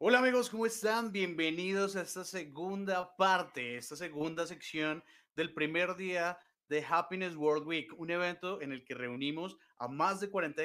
Hola amigos, ¿cómo están? Bienvenidos a esta segunda parte, esta segunda sección del primer día de Happiness World Week, un evento en el que reunimos a más de 40,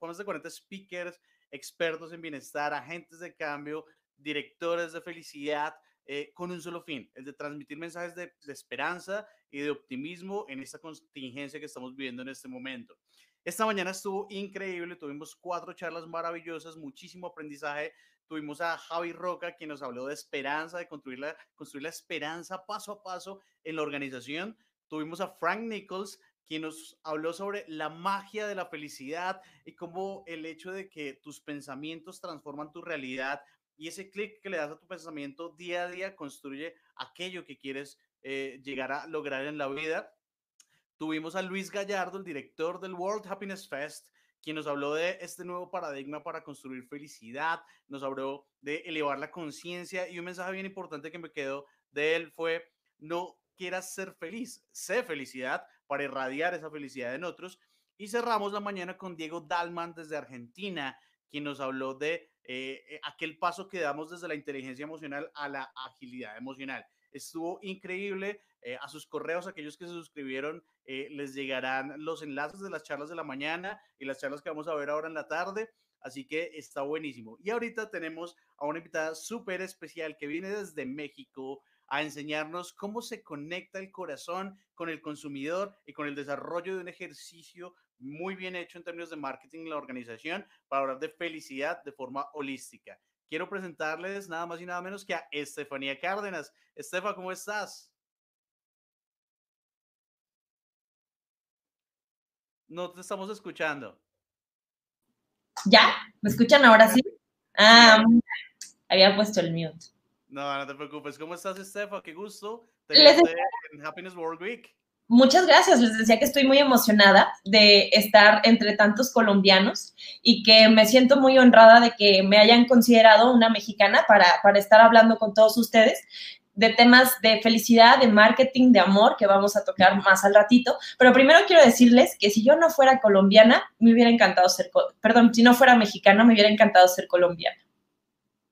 más de 40 speakers, expertos en bienestar, agentes de cambio, directores de felicidad, eh, con un solo fin, el de transmitir mensajes de, de esperanza y de optimismo en esta contingencia que estamos viviendo en este momento. Esta mañana estuvo increíble, tuvimos cuatro charlas maravillosas, muchísimo aprendizaje Tuvimos a Javi Roca, quien nos habló de esperanza, de construir la, construir la esperanza paso a paso en la organización. Tuvimos a Frank Nichols, quien nos habló sobre la magia de la felicidad y cómo el hecho de que tus pensamientos transforman tu realidad y ese clic que le das a tu pensamiento día a día construye aquello que quieres eh, llegar a lograr en la vida. Tuvimos a Luis Gallardo, el director del World Happiness Fest, quien nos habló de este nuevo paradigma para construir felicidad, nos habló de elevar la conciencia y un mensaje bien importante que me quedó de él fue, no quieras ser feliz, sé felicidad para irradiar esa felicidad en otros. Y cerramos la mañana con Diego Dalman desde Argentina, quien nos habló de eh, eh, aquel paso que damos desde la inteligencia emocional a la agilidad emocional. Estuvo increíble. Eh, a sus correos, aquellos que se suscribieron, eh, les llegarán los enlaces de las charlas de la mañana y las charlas que vamos a ver ahora en la tarde. Así que está buenísimo. Y ahorita tenemos a una invitada súper especial que viene desde México a enseñarnos cómo se conecta el corazón con el consumidor y con el desarrollo de un ejercicio muy bien hecho en términos de marketing en la organización para hablar de felicidad de forma holística quiero presentarles nada más y nada menos que a Estefanía Cárdenas. Estefa, ¿cómo estás? No te estamos escuchando. ¿Ya? ¿Me escuchan ahora sí? Ah, había puesto el mute. No, no te preocupes. ¿Cómo estás, Estefa? Qué gusto tenerte en Happiness World Week. Muchas gracias. Les decía que estoy muy emocionada de estar entre tantos colombianos y que me siento muy honrada de que me hayan considerado una mexicana para, para estar hablando con todos ustedes de temas de felicidad, de marketing, de amor, que vamos a tocar más al ratito. Pero primero quiero decirles que si yo no fuera colombiana, me hubiera encantado ser, perdón, si no fuera mexicana, me hubiera encantado ser colombiana.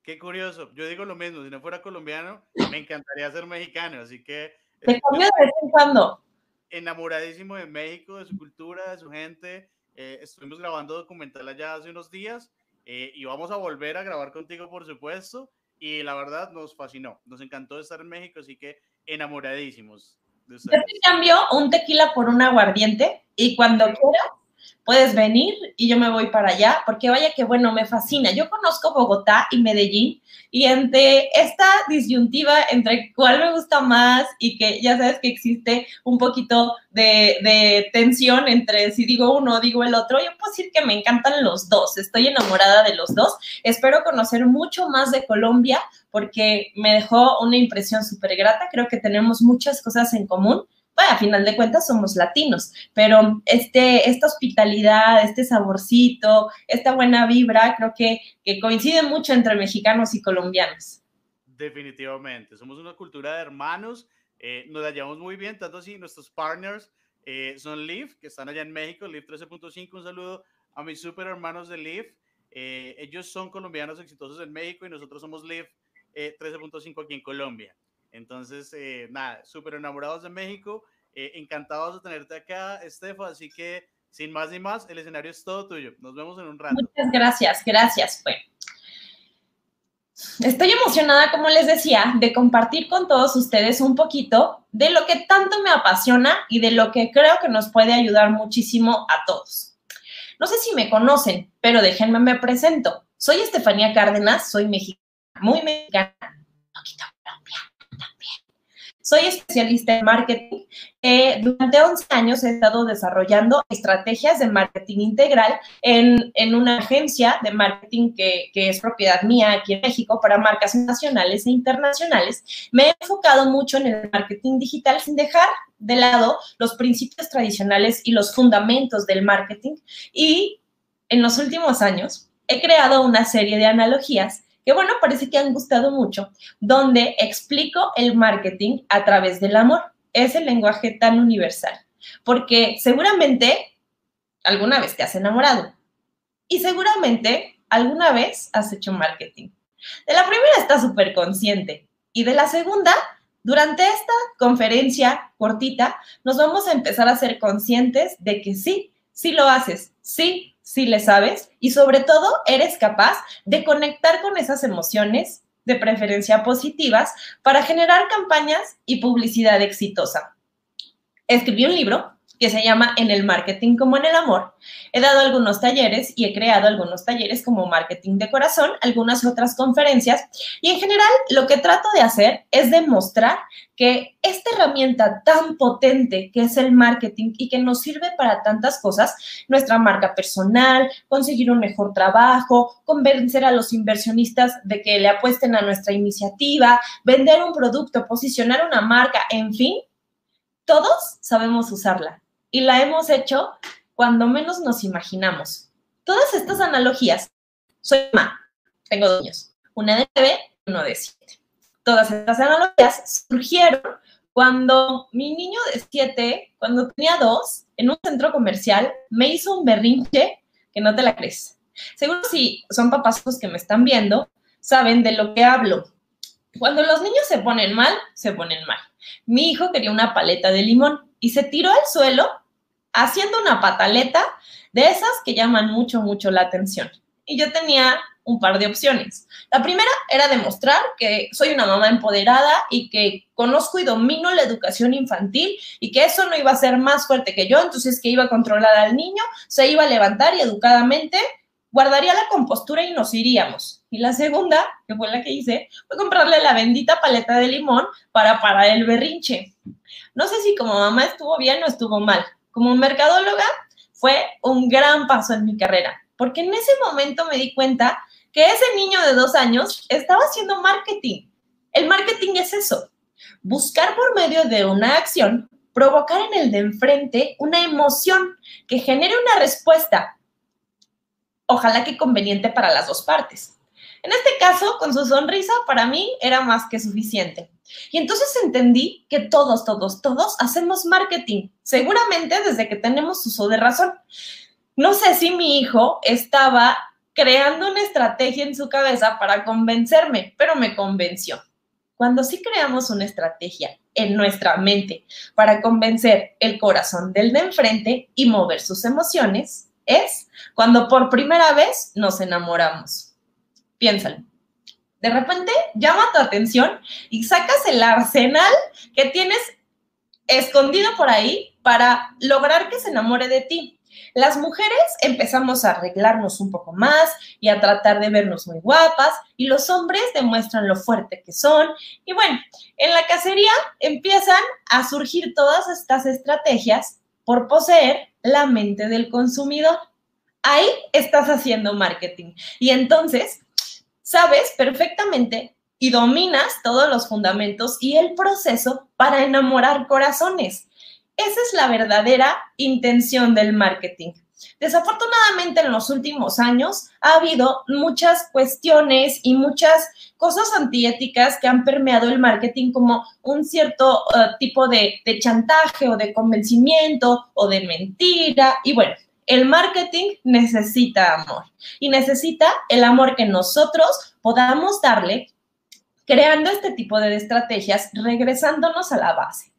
Qué curioso. Yo digo lo mismo, si no fuera colombiano, me encantaría ser mexicano, así que... Te cambio de vez en cuando enamoradísimo de México, de su cultura, de su gente. Eh, estuvimos grabando documental allá hace unos días eh, y vamos a volver a grabar contigo, por supuesto. Y la verdad nos fascinó, nos encantó estar en México, así que enamoradísimos. De Yo te cambio un tequila por un aguardiente y cuando quieras puedes venir y yo me voy para allá, porque vaya que bueno, me fascina. Yo conozco Bogotá y Medellín y entre esta disyuntiva entre cuál me gusta más y que ya sabes que existe un poquito de, tensión entre si digo uno o digo el otro, yo puedo decir que me encantan los dos, estoy enamorada de los dos. Espero conocer mucho más de Colombia porque me dejó una impresión súper grata, creo que tenemos muchas cosas en común bueno, a final de cuentas somos latinos, pero este, esta hospitalidad, este saborcito, esta buena vibra, creo que, que coincide mucho entre mexicanos y colombianos. Definitivamente, somos una cultura de hermanos, eh, nos la llevamos muy bien, tanto así nuestros partners eh, son Leaf, que están allá en México, Leaf 13.5, un saludo a mis super hermanos de Leaf, eh, ellos son colombianos exitosos en México y nosotros somos Leaf 13.5 aquí en Colombia. Entonces, eh, nada, súper enamorados de México, eh, encantados de tenerte acá, Estefa, así que sin más ni más, el escenario es todo tuyo. Nos vemos en un rato. Muchas gracias, gracias. Bueno, estoy emocionada, como les decía, de compartir con todos ustedes un poquito de lo que tanto me apasiona y de lo que creo que nos puede ayudar muchísimo a todos. No sé si me conocen, pero déjenme me presento. Soy Estefanía Cárdenas, soy mexicana, muy mexicana, soy especialista en marketing. Eh, durante 11 años he estado desarrollando estrategias de marketing integral en, en una agencia de marketing que, que, es propiedad mía aquí en México para marcas nacionales e internacionales. Me he enfocado mucho en el marketing digital sin dejar de lado los principios tradicionales y los fundamentos del marketing. Y en los últimos años he creado una serie de analogías que bueno, parece que han gustado mucho, donde explico el marketing a través del amor. Es el lenguaje tan universal, porque seguramente alguna vez te has enamorado y seguramente alguna vez has hecho marketing. De la primera está súper consciente y de la segunda, durante esta conferencia cortita, nos vamos a empezar a ser conscientes de que sí, sí lo haces, sí, sí le sabes y sobre todo eres capaz de conectar con esas emociones de preferencia positivas para generar campañas y publicidad exitosa. Escribí un libro que se llama En el marketing como en el amor. He dado algunos talleres y he creado algunos talleres como marketing de corazón, algunas otras conferencias y en general lo que trato de hacer es demostrar que esta herramienta tan potente que es el marketing y que nos sirve para tantas cosas, nuestra marca personal, conseguir un mejor trabajo, convencer a los inversionistas de que le apuesten a nuestra iniciativa, vender un producto, posicionar una marca, en fin, todos sabemos usarla y la hemos hecho cuando menos nos imaginamos. Todas estas analogías, soy mamá, tengo dos niños, una de nueve uno de siete. Todas estas analogías surgieron cuando mi niño de siete, cuando tenía dos, en un centro comercial, me hizo un berrinche que no te la crees. Seguro si son papás que me están viendo, saben de lo que hablo. Cuando los niños se ponen mal, se ponen mal. Mi hijo quería una paleta de limón y se tiró al suelo haciendo una pataleta de esas que llaman mucho, mucho la atención. Y yo tenía un par de opciones. La primera era demostrar que soy una mamá empoderada y que conozco y domino la educación infantil y que eso no iba a ser más fuerte que yo, entonces que iba a controlar al niño, se iba a levantar y educadamente guardaría la compostura y nos iríamos. Y la segunda, que fue la que hice, fue comprarle la bendita paleta de limón para parar el berrinche. No sé si como mamá estuvo bien o estuvo mal, como mercadóloga fue un gran paso en mi carrera, porque en ese momento me di cuenta que ese niño de dos años estaba haciendo marketing. El marketing es eso, buscar por medio de una acción, provocar en el de enfrente una emoción que genere una respuesta, ojalá que conveniente para las dos partes. En este caso, con su sonrisa, para mí era más que suficiente. Y entonces entendí que todos, todos, todos hacemos marketing, seguramente desde que tenemos uso de razón. No sé si mi hijo estaba creando una estrategia en su cabeza para convencerme, pero me convenció. Cuando sí creamos una estrategia en nuestra mente para convencer el corazón del de enfrente y mover sus emociones, es cuando por primera vez nos enamoramos. Piénsalo de repente llama tu atención y sacas el arsenal que tienes escondido por ahí para lograr que se enamore de ti. Las mujeres empezamos a arreglarnos un poco más y a tratar de vernos muy guapas y los hombres demuestran lo fuerte que son. Y bueno, en la cacería empiezan a surgir todas estas estrategias por poseer la mente del consumidor. Ahí estás haciendo marketing. Y entonces sabes perfectamente y dominas todos los fundamentos y el proceso para enamorar corazones. Esa es la verdadera intención del marketing. Desafortunadamente en los últimos años ha habido muchas cuestiones y muchas cosas antiéticas que han permeado el marketing como un cierto eh, tipo de, de chantaje o de convencimiento o de mentira. Y bueno, el marketing necesita amor y necesita el amor que nosotros podamos darle creando este tipo de estrategias, regresándonos a la base.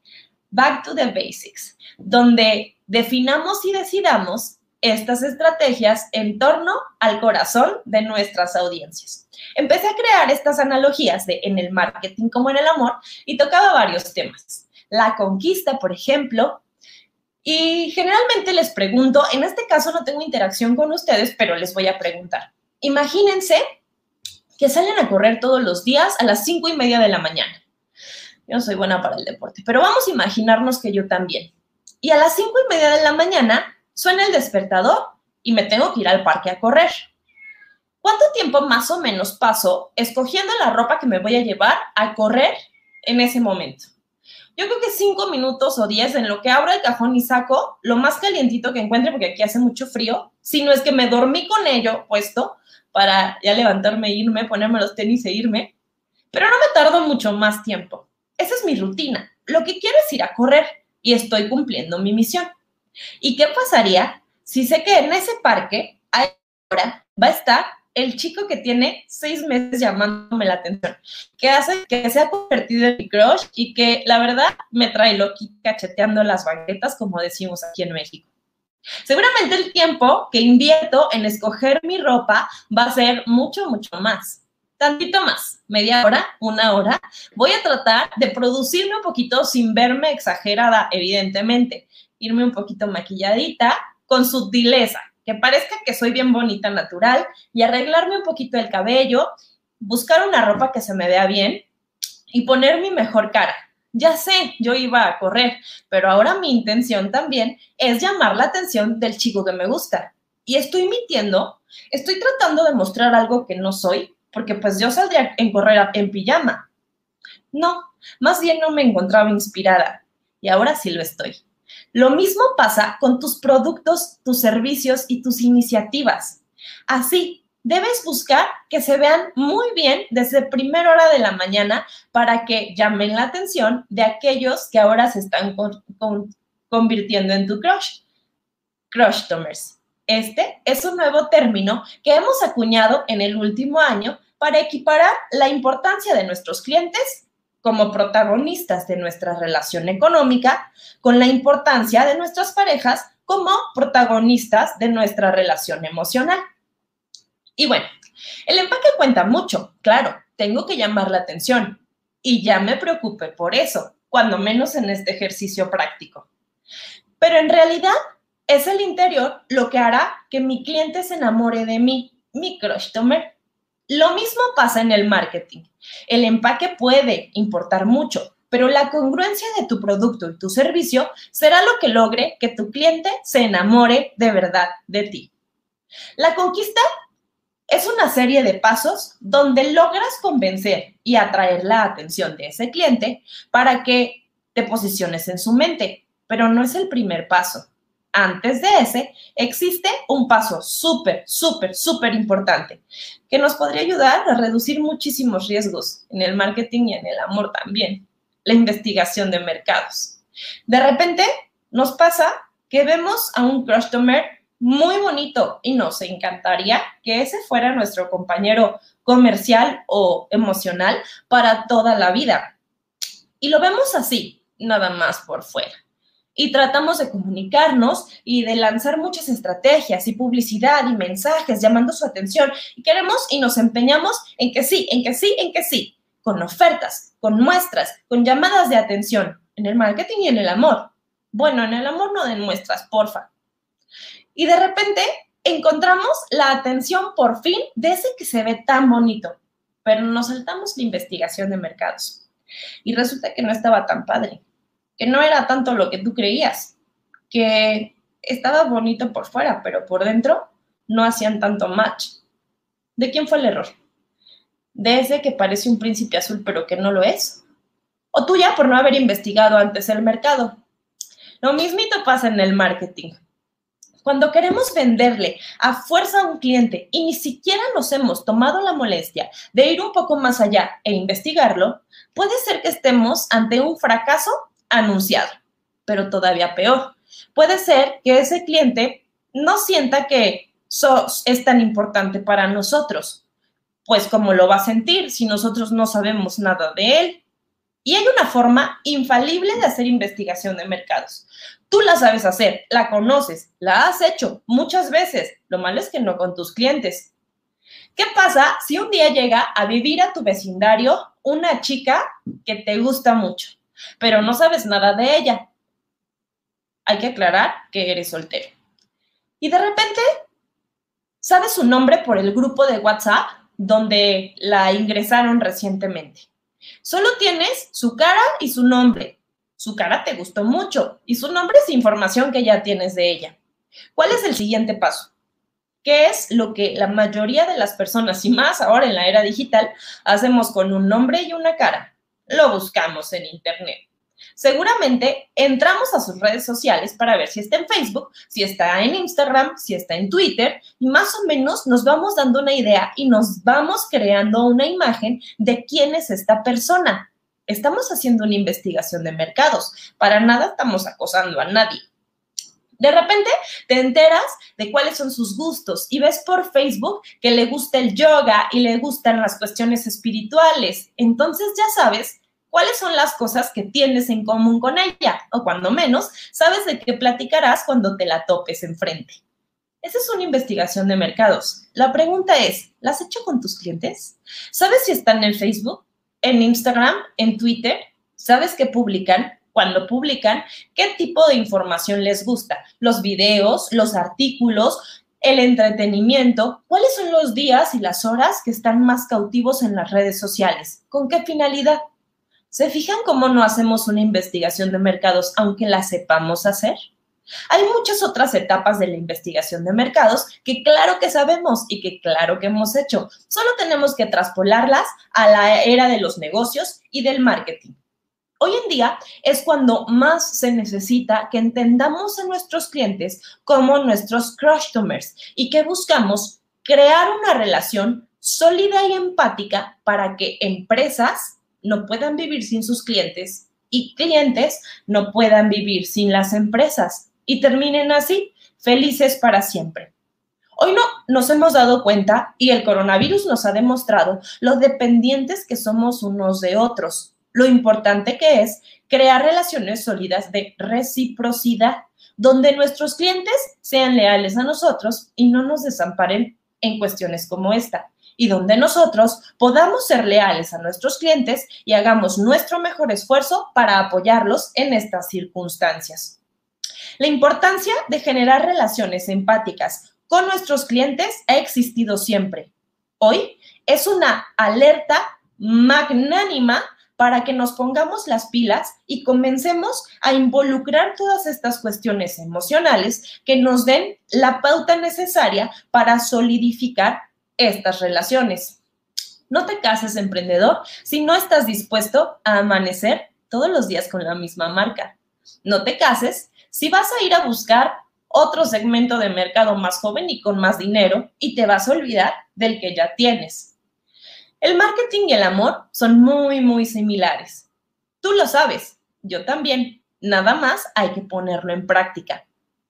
Back to the basics, donde definamos y decidamos estas estrategias en torno al corazón de nuestras audiencias. Empecé a crear estas analogías de en el marketing como en el amor y tocaba varios temas. La conquista, por ejemplo, y generalmente les pregunto, en este caso no tengo interacción con ustedes, pero les voy a preguntar. Imagínense que salen a correr todos los días a las cinco y media de la mañana. Yo soy buena para el deporte, pero vamos a imaginarnos que yo también. Y a las cinco y media de la mañana suena el despertador y me tengo que ir al parque a correr. ¿Cuánto tiempo más o menos paso escogiendo la ropa que me voy a llevar a correr en ese momento? Yo creo que cinco minutos o diez en lo que abro el cajón y saco lo más calientito que encuentre, porque aquí hace mucho frío, si no es que me dormí con ello puesto para ya levantarme, e irme, ponerme los tenis e irme, pero no me tardo mucho más tiempo. Esa es mi rutina. Lo que quiero es ir a correr y estoy cumpliendo mi misión. ¿Y qué pasaría si sé que en ese parque ahora va a estar el chico que tiene seis meses llamándome la atención, que hace que se ha convertido en mi crush y que la verdad me trae loqui cacheteando las banquetas, como decimos aquí en México. Seguramente el tiempo que invierto en escoger mi ropa va a ser mucho, mucho más. Tantito más, media hora, una hora. Voy a tratar de producirme un poquito sin verme exagerada, evidentemente. Irme un poquito maquilladita, con sutileza, que parezca que soy bien bonita natural y arreglarme un poquito el cabello, buscar una ropa que se me vea bien y poner mi mejor cara. Ya sé, yo iba a correr, pero ahora mi intención también es llamar la atención del chico que me gusta. Y estoy mintiendo, estoy tratando de mostrar algo que no soy, porque pues yo saldría en correr en pijama. No, más bien no me encontraba inspirada y ahora sí lo estoy. Lo mismo pasa con tus productos, tus servicios y tus iniciativas. Así, debes buscar que se vean muy bien desde primera hora de la mañana para que llamen la atención de aquellos que ahora se están convirtiendo en tu crush. Crush Tomers. Este es un nuevo término que hemos acuñado en el último año para equiparar la importancia de nuestros clientes como protagonistas de nuestra relación económica con la importancia de nuestras parejas como protagonistas de nuestra relación emocional. Y bueno, el empaque cuenta mucho, claro, tengo que llamar la atención y ya me preocupé por eso, cuando menos en este ejercicio práctico. Pero en realidad es el interior lo que hará que mi cliente se enamore de mí, mi crush tomer. Lo mismo pasa en el marketing. El empaque puede importar mucho, pero la congruencia de tu producto y tu servicio será lo que logre que tu cliente se enamore de verdad de ti. La conquista es una serie de pasos donde logras convencer y atraer la atención de ese cliente para que te posiciones en su mente, pero no es el primer paso antes de ese, existe un paso súper, súper, súper importante que nos podría ayudar a reducir muchísimos riesgos en el marketing y en el amor también, la investigación de mercados. De repente nos pasa que vemos a un customer muy bonito y nos encantaría que ese fuera nuestro compañero comercial o emocional para toda la vida. Y lo vemos así, nada más por fuera y tratamos de comunicarnos y de lanzar muchas estrategias y publicidad y mensajes llamando su atención y queremos y nos empeñamos en que sí, en que sí, en que sí, con ofertas, con muestras, con llamadas de atención, en el marketing y en el amor. Bueno, en el amor no den muestras, porfa. Y de repente encontramos la atención por fin de ese que se ve tan bonito, pero nos saltamos la investigación de mercados. Y resulta que no estaba tan padre que no era tanto lo que tú creías, que estaba bonito por fuera, pero por dentro no hacían tanto match. ¿De quién fue el error? ¿De ese que parece un príncipe azul pero que no lo es? ¿O tuya por no haber investigado antes el mercado? Lo mismito pasa en el marketing. Cuando queremos venderle a fuerza a un cliente y ni siquiera nos hemos tomado la molestia de ir un poco más allá e investigarlo, puede ser que estemos ante un fracaso anunciado, pero todavía peor. Puede ser que ese cliente no sienta que SOS es tan importante para nosotros, pues como lo va a sentir si nosotros no sabemos nada de él. Y hay una forma infalible de hacer investigación de mercados. Tú la sabes hacer, la conoces, la has hecho muchas veces. Lo malo es que no con tus clientes. ¿Qué pasa si un día llega a vivir a tu vecindario una chica que te gusta mucho? Pero no sabes nada de ella. Hay que aclarar que eres soltero. Y de repente, sabes su nombre por el grupo de WhatsApp donde la ingresaron recientemente. Solo tienes su cara y su nombre. Su cara te gustó mucho y su nombre es información que ya tienes de ella. ¿Cuál es el siguiente paso? ¿Qué es lo que la mayoría de las personas, y más ahora en la era digital, hacemos con un nombre y una cara? Lo buscamos en Internet. Seguramente entramos a sus redes sociales para ver si está en Facebook, si está en Instagram, si está en Twitter, y más o menos nos vamos dando una idea y nos vamos creando una imagen de quién es esta persona. Estamos haciendo una investigación de mercados. Para nada estamos acosando a nadie. De repente te enteras de cuáles son sus gustos y ves por Facebook que le gusta el yoga y le gustan las cuestiones espirituales. Entonces ya sabes cuáles son las cosas que tienes en común con ella o cuando menos sabes de qué platicarás cuando te la topes enfrente. Esa es una investigación de mercados. La pregunta es, ¿la has hecho con tus clientes? ¿Sabes si están en Facebook, en Instagram, en Twitter? ¿Sabes qué publican? Cuando publican, qué tipo de información les gusta, los videos, los artículos, el entretenimiento, cuáles son los días y las horas que están más cautivos en las redes sociales, con qué finalidad. ¿Se fijan cómo no hacemos una investigación de mercados aunque la sepamos hacer? Hay muchas otras etapas de la investigación de mercados que claro que sabemos y que claro que hemos hecho. Solo tenemos que traspolarlas a la era de los negocios y del marketing. Hoy en día es cuando más se necesita que entendamos a nuestros clientes como nuestros customers y que buscamos crear una relación sólida y empática para que empresas no puedan vivir sin sus clientes y clientes no puedan vivir sin las empresas y terminen así felices para siempre. Hoy no nos hemos dado cuenta y el coronavirus nos ha demostrado lo dependientes que somos unos de otros lo importante que es crear relaciones sólidas de reciprocidad, donde nuestros clientes sean leales a nosotros y no nos desamparen en cuestiones como esta, y donde nosotros podamos ser leales a nuestros clientes y hagamos nuestro mejor esfuerzo para apoyarlos en estas circunstancias. La importancia de generar relaciones empáticas con nuestros clientes ha existido siempre. Hoy es una alerta magnánima para que nos pongamos las pilas y comencemos a involucrar todas estas cuestiones emocionales que nos den la pauta necesaria para solidificar estas relaciones. No te cases, emprendedor, si no estás dispuesto a amanecer todos los días con la misma marca. No te cases si vas a ir a buscar otro segmento de mercado más joven y con más dinero y te vas a olvidar del que ya tienes. El marketing y el amor son muy, muy similares. Tú lo sabes, yo también. Nada más hay que ponerlo en práctica.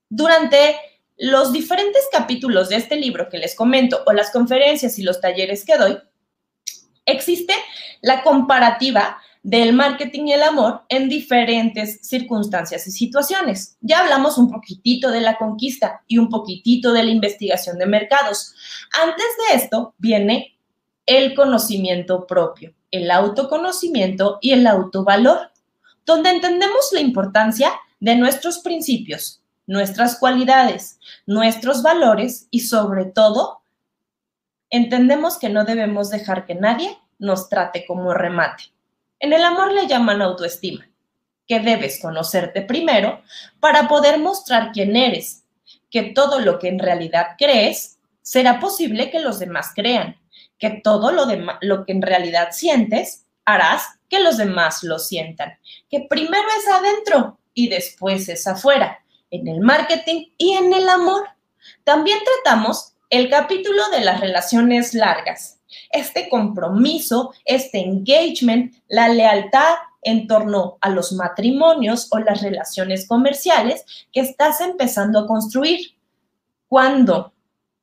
Durante los diferentes capítulos de este libro que les comento o las conferencias y los talleres que doy, existe la comparativa del marketing y el amor en diferentes circunstancias y situaciones. Ya hablamos un poquitito de la conquista y un poquitito de la investigación de mercados. Antes de esto viene el conocimiento propio, el autoconocimiento y el autovalor, donde entendemos la importancia de nuestros principios, nuestras cualidades, nuestros valores y sobre todo, entendemos que no debemos dejar que nadie nos trate como remate. En el amor le llaman autoestima, que debes conocerte primero para poder mostrar quién eres, que todo lo que en realidad crees será posible que los demás crean que todo lo, lo que en realidad sientes harás que los demás lo sientan. Que primero es adentro y después es afuera, en el marketing y en el amor. También tratamos el capítulo de las relaciones largas. Este compromiso, este engagement, la lealtad en torno a los matrimonios o las relaciones comerciales que estás empezando a construir. ¿Cuándo?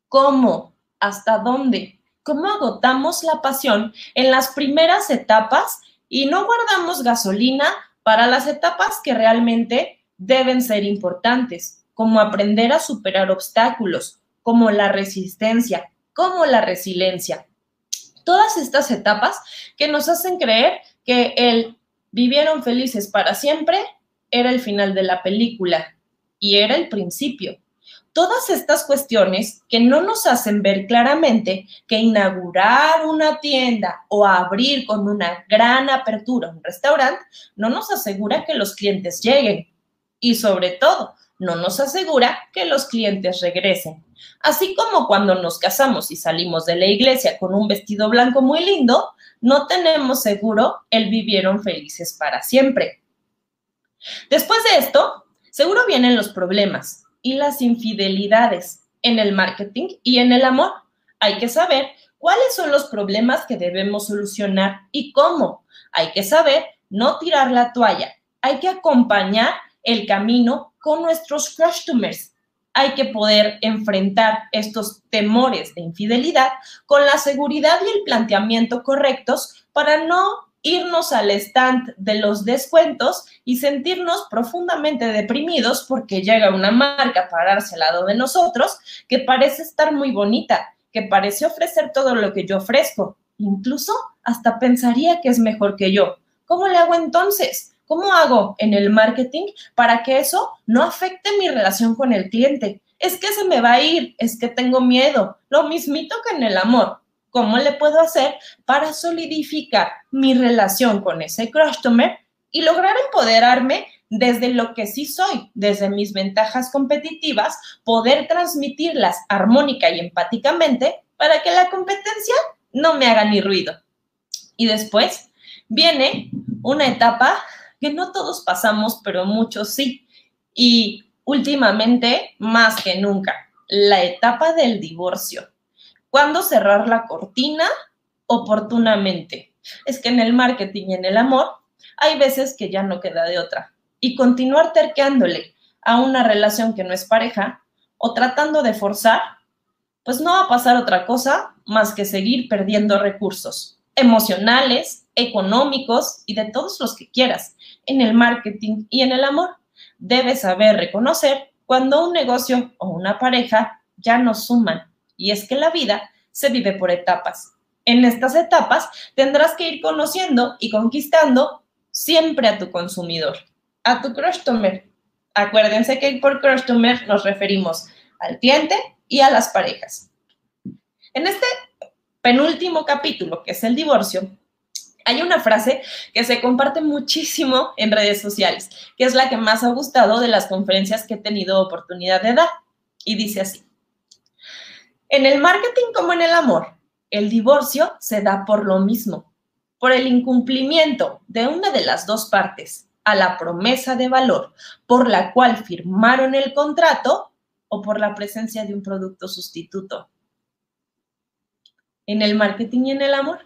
¿Cómo? ¿Hasta dónde? Cómo agotamos la pasión en las primeras etapas y no guardamos gasolina para las etapas que realmente deben ser importantes, como aprender a superar obstáculos, como la resistencia, como la resiliencia. Todas estas etapas que nos hacen creer que el vivieron felices para siempre era el final de la película y era el principio todas estas cuestiones que no nos hacen ver claramente que inaugurar una tienda o abrir con una gran apertura un restaurante no nos asegura que los clientes lleguen y sobre todo no nos asegura que los clientes regresen. Así como cuando nos casamos y salimos de la iglesia con un vestido blanco muy lindo, no tenemos seguro el vivieron felices para siempre. Después de esto, seguro vienen los problemas, y las infidelidades en el marketing y en el amor. Hay que saber cuáles son los problemas que debemos solucionar y cómo. Hay que saber no tirar la toalla. Hay que acompañar el camino con nuestros customers. Hay que poder enfrentar estos temores de infidelidad con la seguridad y el planteamiento correctos para no irnos al stand de los descuentos y sentirnos profundamente deprimidos porque llega una marca a pararse al lado de nosotros que parece estar muy bonita, que parece ofrecer todo lo que yo ofrezco. Incluso hasta pensaría que es mejor que yo. ¿Cómo le hago entonces? ¿Cómo hago en el marketing para que eso no afecte mi relación con el cliente? Es que se me va a ir, es que tengo miedo. Lo mismito que en el amor. ¿Cómo le puedo hacer para solidificar mi relación con ese customer y lograr empoderarme desde lo que sí soy, desde mis ventajas competitivas, poder transmitirlas armónica y empáticamente para que la competencia no me haga ni ruido? Y después viene una etapa que no todos pasamos, pero muchos sí. Y últimamente, más que nunca, la etapa del divorcio ¿Cuándo cerrar la cortina? Oportunamente. Es que en el marketing y en el amor hay veces que ya no queda de otra. Y continuar terqueándole a una relación que no es pareja o tratando de forzar, pues no va a pasar otra cosa más que seguir perdiendo recursos emocionales, económicos y de todos los que quieras en el marketing y en el amor. Debes saber reconocer cuando un negocio o una pareja ya no suman y es que la vida se vive por etapas. En estas etapas tendrás que ir conociendo y conquistando siempre a tu consumidor, a tu customer. Acuérdense que por customer nos referimos al cliente y a las parejas. En este penúltimo capítulo, que es el divorcio, hay una frase que se comparte muchísimo en redes sociales, que es la que más ha gustado de las conferencias que he tenido oportunidad de dar. Y dice así, en el marketing como en el amor, el divorcio se da por lo mismo, por el incumplimiento de una de las dos partes a la promesa de valor por la cual firmaron el contrato o por la presencia de un producto sustituto. En el marketing y en el amor.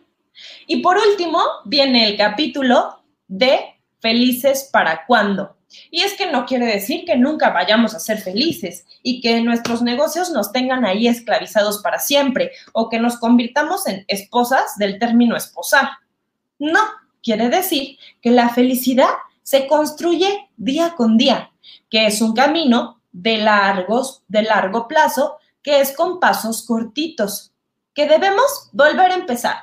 Y por último, viene el capítulo de felices para cuándo. Y es que no quiere decir que nunca vayamos a ser felices y que nuestros negocios nos tengan ahí esclavizados para siempre o que nos convirtamos en esposas del término esposar. No, quiere decir que la felicidad se construye día con día, que es un camino de, largos, de largo plazo, que es con pasos cortitos, que debemos volver a empezar,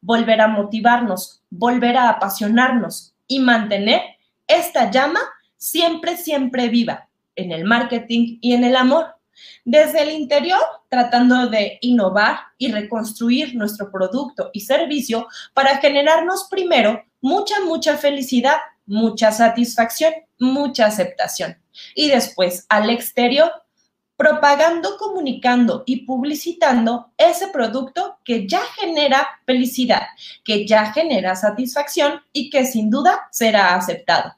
volver a motivarnos, volver a apasionarnos y mantener esta llama siempre, siempre viva en el marketing y en el amor. Desde el interior, tratando de innovar y reconstruir nuestro producto y servicio para generarnos primero mucha, mucha felicidad, mucha satisfacción, mucha aceptación. Y después al exterior, propagando, comunicando y publicitando ese producto que ya genera felicidad, que ya genera satisfacción y que sin duda será aceptado.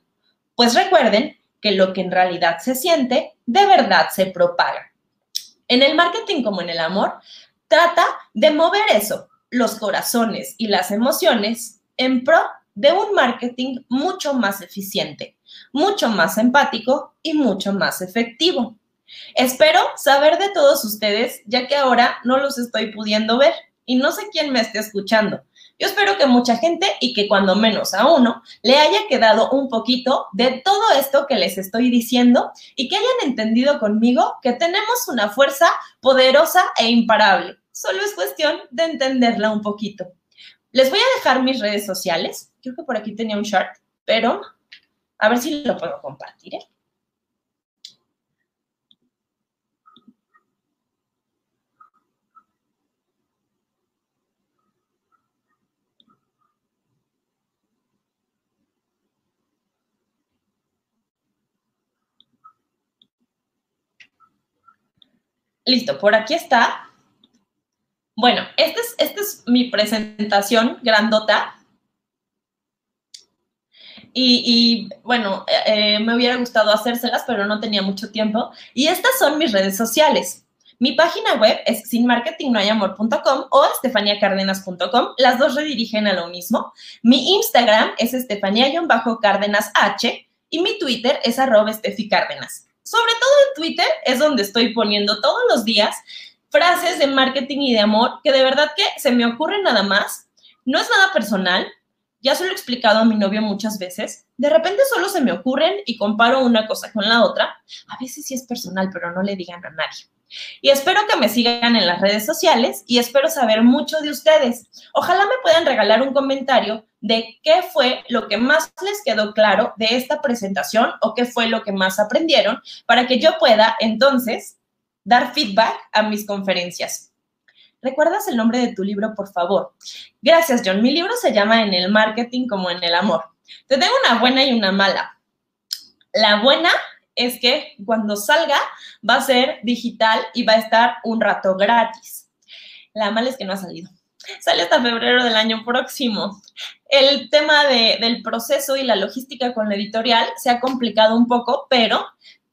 Pues recuerden que lo que en realidad se siente, de verdad se propaga. En el marketing como en el amor, trata de mover eso, los corazones y las emociones en pro de un marketing mucho más eficiente, mucho más empático y mucho más efectivo. Espero saber de todos ustedes, ya que ahora no los estoy pudiendo ver y no sé quién me esté escuchando, yo espero que mucha gente y que cuando menos a uno le haya quedado un poquito de todo esto que les estoy diciendo y que hayan entendido conmigo que tenemos una fuerza poderosa e imparable. Solo es cuestión de entenderla un poquito. Les voy a dejar mis redes sociales. Creo que por aquí tenía un chart, pero a ver si lo puedo compartir. ¿eh? Listo, por aquí está. Bueno, esta es, es mi presentación grandota. Y, bueno, eh, me hubiera gustado hacérselas, pero no tenía mucho tiempo. Y estas son mis redes sociales. Mi página web es sinmarketingnoayamor.com o estefaniacardenas.com. Las dos redirigen a lo mismo. Mi Instagram es estefania-cárdenas y mi Twitter es arroba esteficárdenas. Sobre todo en Twitter es donde estoy poniendo todos los días frases de marketing y de amor que de verdad que se me ocurren nada más. No es nada personal, ya se lo he explicado a mi novio muchas veces. De repente solo se me ocurren y comparo una cosa con la otra. A veces sí es personal, pero no le digan a nadie. Y espero que me sigan en las redes sociales y espero saber mucho de ustedes. Ojalá me puedan regalar un comentario de qué fue lo que más les quedó claro de esta presentación o qué fue lo que más aprendieron para que yo pueda entonces dar feedback a mis conferencias. ¿Recuerdas el nombre de tu libro, por favor? Gracias, John. Mi libro se llama En el marketing como en el amor. Te tengo una buena y una mala. La buena es que cuando salga va a ser digital y va a estar un rato gratis. La mala es que no ha salido. Sale hasta febrero del año próximo. El tema del proceso y la logística con la editorial se ha complicado un poco, pero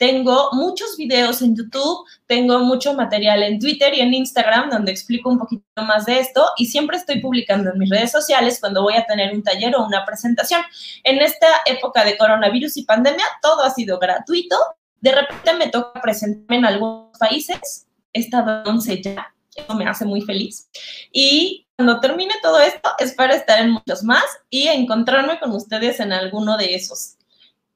tengo muchos videos en YouTube, tengo mucho material en Twitter y en Instagram donde explico un poquito más de esto y siempre estoy publicando en mis redes sociales cuando voy a tener un taller o una presentación. En esta época de coronavirus y pandemia, todo ha sido gratuito. De repente me toca presentarme en algunos países. He estado en 11 ya, eso me hace muy feliz. Y cuando termine todo esto, espero estar en muchos más y encontrarme con ustedes en alguno de esos.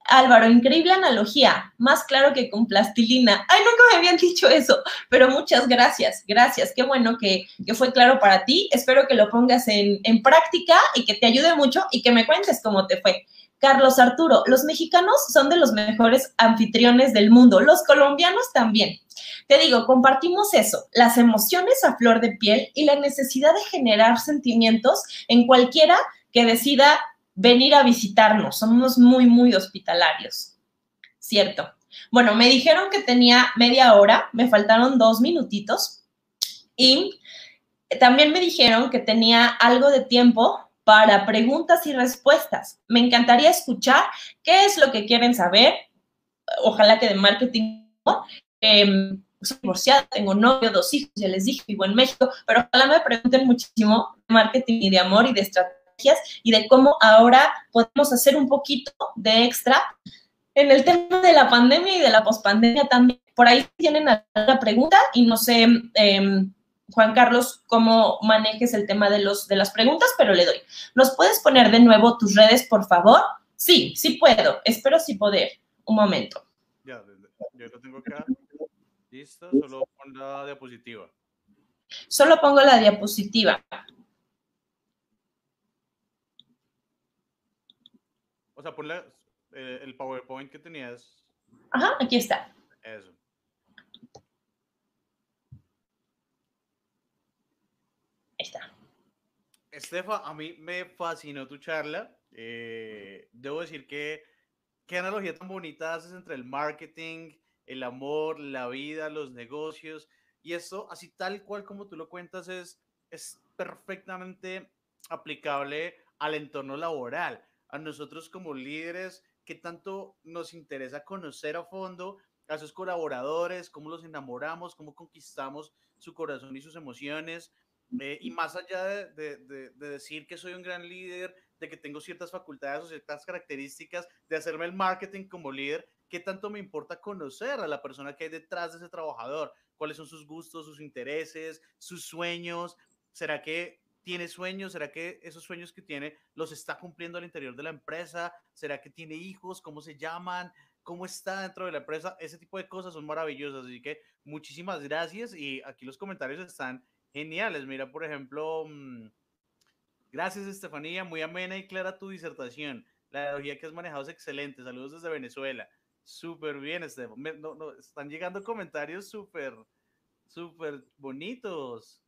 Álvaro, increíble analogía, más claro que con plastilina. Ay, nunca me habían dicho eso, pero muchas gracias, gracias. Qué bueno que, fue claro para ti. Espero que lo pongas en, en práctica y que te ayude mucho y que me cuentes cómo te fue. Carlos Arturo, los mexicanos son de los mejores anfitriones del mundo, los colombianos también. Te digo, compartimos eso, las emociones a flor de piel y la necesidad de generar sentimientos en cualquiera que decida venir a visitarnos. Somos muy, muy hospitalarios. Cierto. Bueno, me dijeron que tenía media hora, me faltaron dos minutitos y también me dijeron que tenía algo de tiempo para preguntas y respuestas. Me encantaría escuchar qué es lo que quieren saber. Ojalá que de marketing. Eh, soy divorciada, tengo novio, dos hijos, ya les dije, vivo en México, pero ojalá me pregunten muchísimo de marketing y de amor y de estrategia y de cómo ahora podemos hacer un poquito de extra en el tema de la pandemia y de la pospandemia también. Por ahí tienen la pregunta y no sé, em, Juan Carlos, cómo manejes el tema de, los, de las preguntas, pero le doy. ¿Nos puedes poner de nuevo tus redes, por favor? Sí, sí puedo. Espero sí poder. Un momento. Ya, yo lo tengo acá. Listo, solo pon la diapositiva. Solo pongo la diapositiva. O sea, ponle eh, el PowerPoint que tenías. Ajá, aquí está. Eso. Ahí está. Estefa, a mí me fascinó tu charla. Eh, debo decir que qué analogía tan bonita haces entre el marketing, el amor, la vida, los negocios. Y esto, así tal cual como tú lo cuentas, es, es perfectamente aplicable al entorno laboral a nosotros como líderes, qué tanto nos interesa conocer a fondo a esos colaboradores, cómo los enamoramos, cómo conquistamos su corazón y sus emociones. Eh, y más allá de, de, decir que soy un gran líder, de que tengo ciertas facultades o ciertas características, de hacerme el marketing como líder, ¿qué tanto me importa conocer a la persona que hay detrás de ese trabajador? ¿Cuáles son sus gustos, sus intereses, sus sueños? ¿Será que tiene sueños? ¿Será que esos sueños que tiene los está cumpliendo al interior de la empresa? ¿Será que tiene hijos? ¿Cómo se llaman? ¿Cómo está dentro de la empresa? Ese tipo de cosas son maravillosas. Así que muchísimas gracias. Y aquí los comentarios están geniales. Mira, por ejemplo, mm, gracias Estefanía, muy amena y clara tu disertación. La ideología que has manejado es excelente. Saludos desde Venezuela. Súper bien, Estefan. No, no, están llegando comentarios súper, súper bonitos.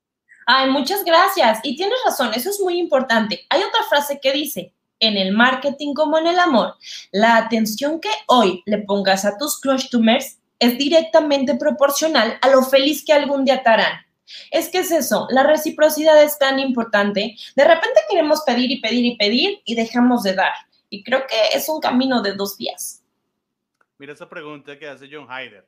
Ay, muchas gracias. Y tienes razón, eso es muy importante. Hay otra frase que dice, en el marketing como en el amor, la atención que hoy le pongas a tus customers es directamente proporcional a lo feliz que algún día te harán. Es que es eso, la reciprocidad es tan importante. De repente queremos pedir y pedir y pedir y dejamos de dar. Y creo que es un camino de dos vías. Mira esa pregunta que hace John Hyder.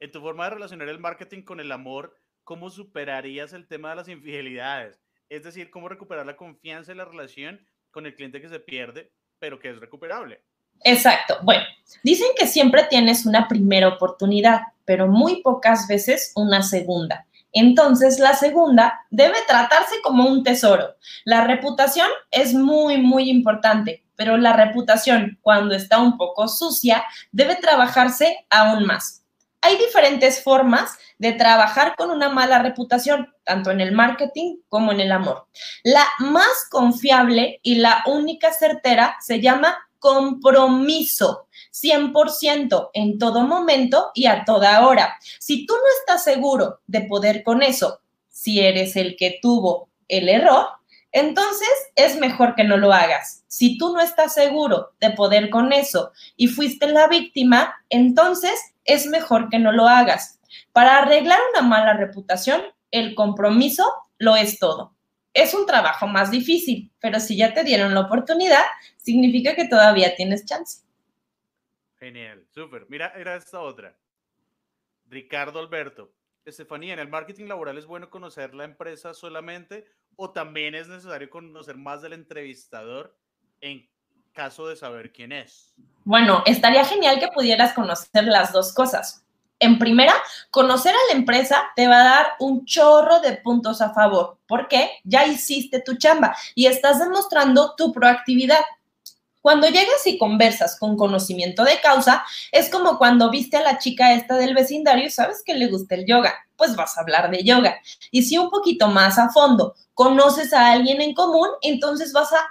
En tu forma de relacionar el marketing con el amor, ¿cómo superarías el tema de las infidelidades? Es decir, cómo recuperar la confianza en la relación con el cliente que se pierde, pero que es recuperable. Exacto. Bueno, dicen que siempre tienes una primera oportunidad, pero muy pocas veces una segunda. Entonces, la segunda debe tratarse como un tesoro. La reputación es muy, muy importante, pero la reputación, cuando está un poco sucia, debe trabajarse aún más. Hay diferentes formas de trabajar con una mala reputación, tanto en el marketing como en el amor. La más confiable y la única certera se llama compromiso. 100% en todo momento y a toda hora. Si tú no estás seguro de poder con eso, si eres el que tuvo el error, entonces es mejor que no lo hagas. Si tú no estás seguro de poder con eso y fuiste la víctima, entonces es mejor que no lo hagas. Para arreglar una mala reputación, el compromiso lo es todo. Es un trabajo más difícil, pero si ya te dieron la oportunidad, significa que todavía tienes chance. Genial, súper. Mira, era esta otra. Ricardo Alberto. Estefanía, ¿en el marketing laboral es bueno conocer la empresa solamente o también es necesario conocer más del entrevistador en caso de saber quién es? Bueno, estaría genial que pudieras conocer las dos cosas. En primera, conocer a la empresa te va a dar un chorro de puntos a favor, porque ya hiciste tu chamba y estás demostrando tu proactividad. Cuando llegas y conversas con conocimiento de causa, es como cuando viste a la chica esta del vecindario y sabes que le gusta el yoga, pues vas a hablar de yoga. Y si un poquito más a fondo conoces a alguien en común, entonces vas a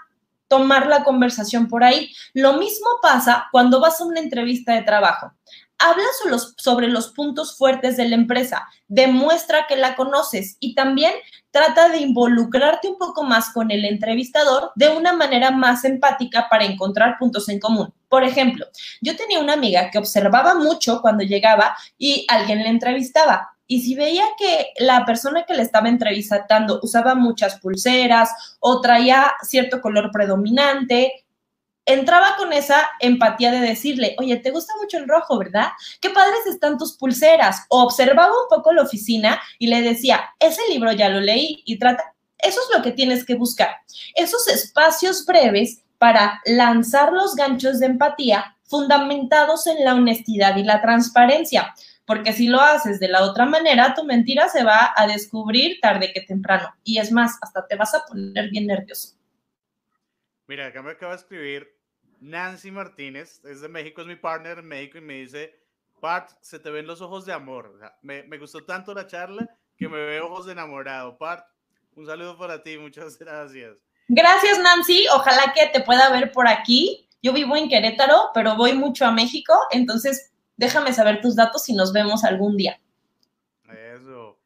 tomar la conversación por ahí. Lo mismo pasa cuando vas a una entrevista de trabajo habla sobre los puntos fuertes de la empresa, demuestra que la conoces y también trata de involucrarte un poco más con el entrevistador de una manera más empática para encontrar puntos en común. Por ejemplo, yo tenía una amiga que observaba mucho cuando llegaba y alguien le entrevistaba. Y si veía que la persona que le estaba entrevistando usaba muchas pulseras o traía cierto color predominante entraba con esa empatía de decirle, oye, te gusta mucho el rojo, ¿verdad? Qué padres están tus pulseras. O observaba un poco la oficina y le decía, ese libro ya lo leí y trata. Eso es lo que tienes que buscar. Esos espacios breves para lanzar los ganchos de empatía fundamentados en la honestidad y la transparencia. Porque si lo haces de la otra manera, tu mentira se va a descubrir tarde que temprano. Y es más, hasta te vas a poner bien nervioso. Mira, acá me acaba de escribir Nancy Martínez, es de México, es mi partner en México y me dice, Pat, se te ven los ojos de amor. me, me, gustó tanto la charla que me veo ojos de enamorado. Pat, un saludo para ti, muchas gracias. Gracias, Nancy. Ojalá que te pueda ver por aquí. Yo vivo en Querétaro, pero voy mucho a México, entonces déjame saber tus datos y nos vemos algún día. Eso.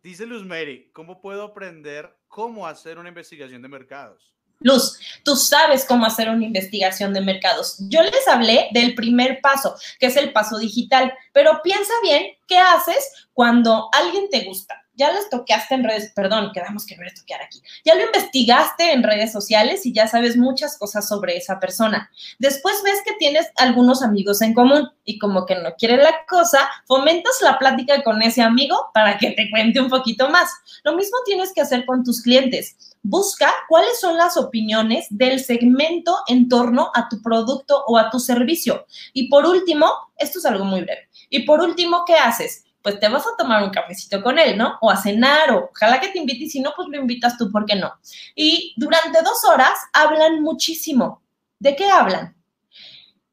Dice Luz Mary, ¿cómo puedo aprender cómo hacer una investigación de mercados? Luz, tú sabes cómo hacer una investigación de mercados. Yo les hablé del primer paso, que es el paso digital, pero piensa bien qué haces cuando alguien te gusta ya les toqueaste en redes, perdón, quedamos que no les toquear aquí, ya lo investigaste en redes sociales y ya sabes muchas cosas sobre esa persona. Después ves que tienes algunos amigos en común y como que no quiere la cosa, fomentas la plática con ese amigo para que te cuente un poquito más. Lo mismo tienes que hacer con tus clientes. Busca cuáles son las opiniones del segmento en torno a tu producto o a tu servicio. Y por último, esto es algo muy breve. Y por último, ¿qué haces? Pues te vas a tomar un cafecito con él, ¿no? O a cenar, o ojalá que te invite, y si no, pues lo invitas tú, ¿por qué no? Y durante dos horas hablan muchísimo. ¿De qué hablan?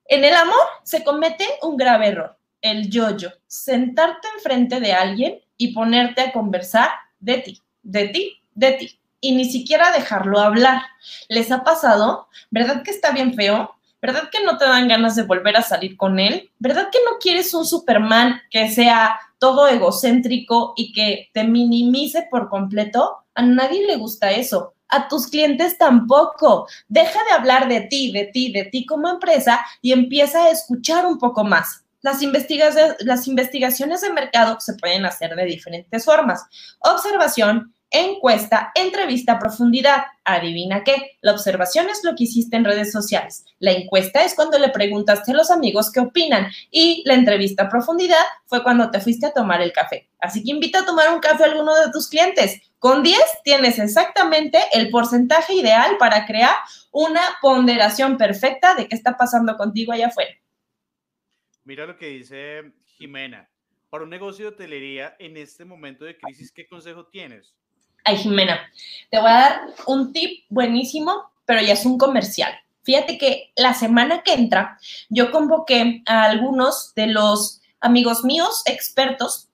En el amor se comete un grave error, el yo-yo, sentarte enfrente de alguien y ponerte a conversar de ti, de ti, de ti, y ni siquiera dejarlo hablar. ¿Les ha pasado? ¿Verdad que está bien feo? ¿Verdad que no te dan ganas de volver a salir con él? ¿Verdad que no quieres un Superman que sea todo egocéntrico y que te minimice por completo? A nadie le gusta eso. A tus clientes tampoco. Deja de hablar de ti, de ti, de ti como empresa y empieza a escuchar un poco más. Las, investigaciones de mercado se pueden hacer de diferentes formas. Observación, encuesta, entrevista a profundidad. Adivina qué, la observación es lo que hiciste en redes sociales. La encuesta es cuando le preguntaste a los amigos qué opinan y la entrevista a profundidad fue cuando te fuiste a tomar el café. Así que invita a tomar un café a alguno de tus clientes. Con 10 tienes exactamente el porcentaje ideal para crear una ponderación perfecta de qué está pasando contigo allá afuera. Mira lo que dice Jimena. Para un negocio de hotelería en este momento de crisis, ¿qué consejo tienes? Ay, Jimena, te voy a dar un tip buenísimo, pero ya es un comercial. Fíjate que la semana que entra yo convoqué a algunos de los amigos míos expertos.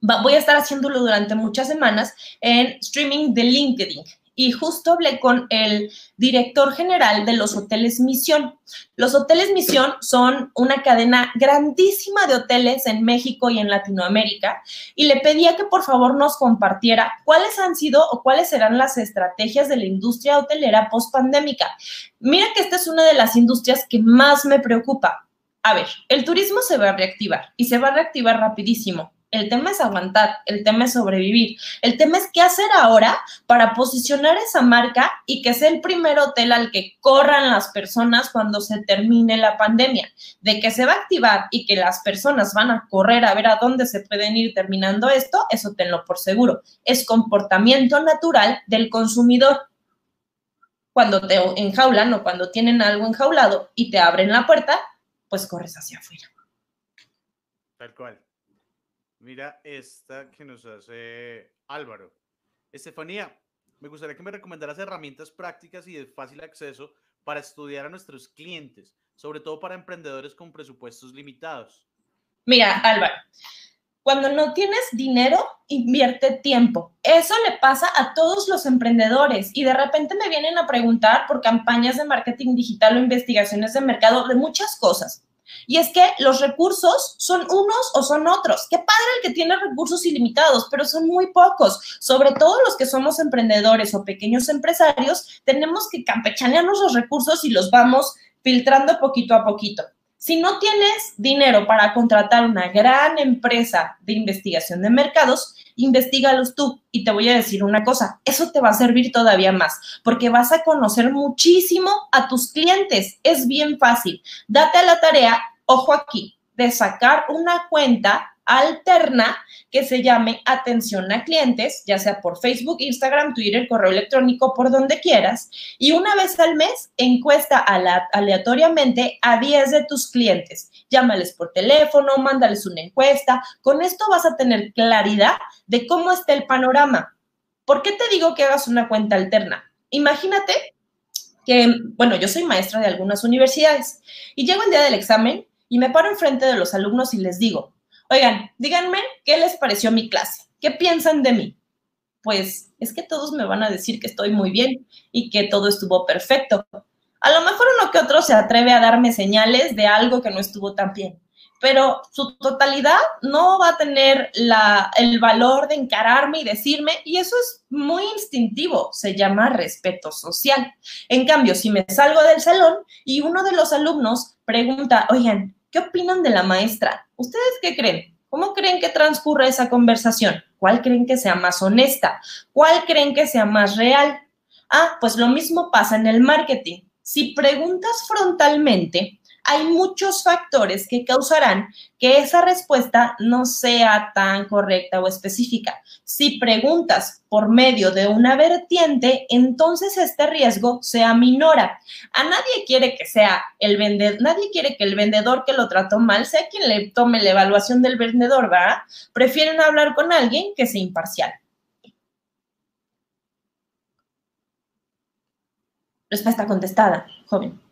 voy a estar haciéndolo durante muchas semanas en streaming de LinkedIn y justo hablé con el director general de los hoteles Misión. Los hoteles Misión son una cadena grandísima de hoteles en México y en Latinoamérica y le pedía que por favor nos compartiera cuáles han sido o cuáles serán las estrategias de la industria hotelera post pandémica. Mira que esta es una de las industrias que más me preocupa. A ver, el turismo se va a reactivar y se va a reactivar rapidísimo. El tema es aguantar, el tema es sobrevivir, el tema es qué hacer ahora para posicionar esa marca y que sea el primer hotel al que corran las personas cuando se termine la pandemia. De que se va a activar y que las personas van a correr a ver a dónde se pueden ir terminando esto, eso tenlo por seguro. Es comportamiento natural del consumidor. Cuando te enjaulan o cuando tienen algo enjaulado y te abren la puerta, pues corres hacia afuera. Tal cual. Mira esta que nos hace Álvaro. Estefanía, me gustaría que me recomendaras herramientas prácticas y de fácil acceso para estudiar a nuestros clientes, sobre todo para emprendedores con presupuestos limitados. Mira, Álvaro, cuando no tienes dinero, invierte tiempo. Eso le pasa a todos los emprendedores y de repente me vienen a preguntar por campañas de marketing digital o investigaciones de mercado de muchas cosas. Y es que los recursos son unos o son otros. Qué padre el que tiene recursos ilimitados, pero son muy pocos. Sobre todo los que somos emprendedores o pequeños empresarios, tenemos que campechanear los recursos y los vamos filtrando poquito a poquito. Si no tienes dinero para contratar una gran empresa de investigación de mercados, investigalos tú. Y te voy a decir una cosa, eso te va a servir todavía más, porque vas a conocer muchísimo a tus clientes. Es bien fácil. Date a la tarea, ojo aquí, de sacar una cuenta alterna que se llame atención a clientes, ya sea por Facebook, Instagram, Twitter, correo electrónico, por donde quieras. Y una vez al mes, encuesta aleatoriamente a 10 de tus clientes. Llámales por teléfono, mándales una encuesta. Con esto vas a tener claridad de cómo está el panorama. ¿Por qué te digo que hagas una cuenta alterna? Imagínate que, bueno, yo soy maestra de algunas universidades y llego el día del examen y me paro enfrente de los alumnos y les digo, Oigan, díganme qué les pareció mi clase, qué piensan de mí. Pues es que todos me van a decir que estoy muy bien y que todo estuvo perfecto. A lo mejor uno que otro se atreve a darme señales de algo que no estuvo tan bien, pero su totalidad no va a tener el valor de encararme y decirme, y eso es muy instintivo, se llama respeto social. En cambio, si me salgo del salón y uno de los alumnos pregunta, oigan, ¿Qué opinan de la maestra? ¿Ustedes qué creen? ¿Cómo creen que transcurre esa conversación? ¿Cuál creen que sea más honesta? ¿Cuál creen que sea más real? Ah, pues lo mismo pasa en el marketing. Si preguntas frontalmente, hay muchos factores que causarán que esa respuesta no sea tan correcta o específica. Si preguntas por medio de una vertiente, entonces este riesgo se aminora. A nadie quiere que sea el vendedor, nadie quiere que el vendedor que lo trató mal sea quien le tome la evaluación del vendedor, ¿verdad? Prefieren hablar con alguien que sea imparcial. Respuesta contestada, joven.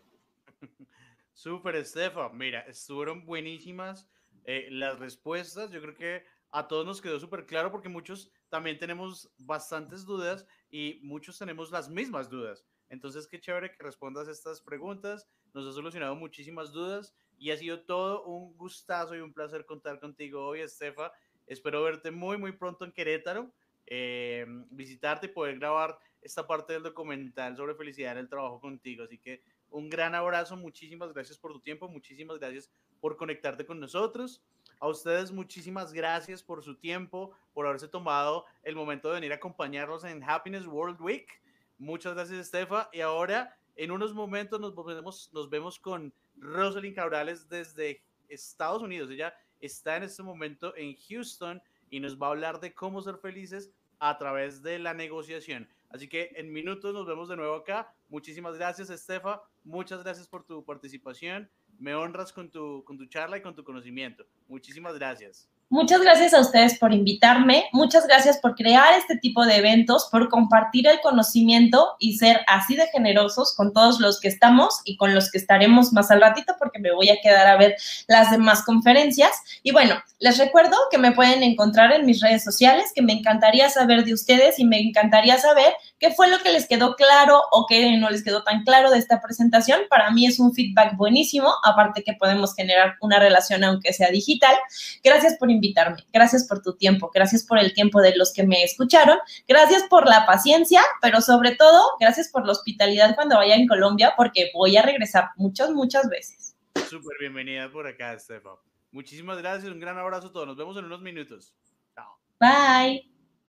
Súper, Estefa. Mira, estuvieron buenísimas eh, las respuestas. Yo creo que a todos nos quedó súper claro porque muchos también tenemos bastantes dudas y muchos tenemos las mismas dudas. Entonces, qué chévere que respondas estas preguntas. Nos ha solucionado muchísimas dudas y ha sido todo un gustazo y un placer contar contigo hoy, Estefa. Espero verte muy, muy pronto en Querétaro, eh, visitarte y poder grabar esta parte del documental sobre felicidad en el trabajo contigo. Así que un gran abrazo, muchísimas gracias por tu tiempo, muchísimas gracias por conectarte con nosotros. A ustedes muchísimas gracias por su tiempo, por haberse tomado el momento de venir a acompañarnos en Happiness World Week. Muchas gracias, Estefa. Y ahora, en unos momentos, nos, vemos, con Rosalind Cabrales desde Estados Unidos. Ella está en este momento en Houston y nos va a hablar de cómo ser felices a través de la negociación. Así que en minutos nos vemos de nuevo acá. Muchísimas gracias, Estefa. Muchas gracias por tu participación. Me honras con tu, con tu charla y con tu conocimiento. Muchísimas gracias. Muchas gracias a ustedes por invitarme, muchas gracias por crear este tipo de eventos, por compartir el conocimiento y ser así de generosos con todos los que estamos y con los que estaremos más al ratito porque me voy a quedar a ver las demás conferencias. Y bueno, les recuerdo que me pueden encontrar en mis redes sociales, que me encantaría saber de ustedes y me encantaría saber qué fue lo que les quedó claro o qué no les quedó tan claro de esta presentación. Para mí es un feedback buenísimo, aparte que podemos generar una relación aunque sea digital. Gracias por invitarme. Gracias por tu tiempo, gracias por el tiempo de los que me escucharon, gracias por la paciencia, pero sobre todo, gracias por la hospitalidad cuando vaya en Colombia, porque voy a regresar muchas, muchas veces. Súper bienvenida por acá, Estefan. Muchísimas gracias, un gran abrazo a todos. Nos vemos en unos minutos. Chao. Bye.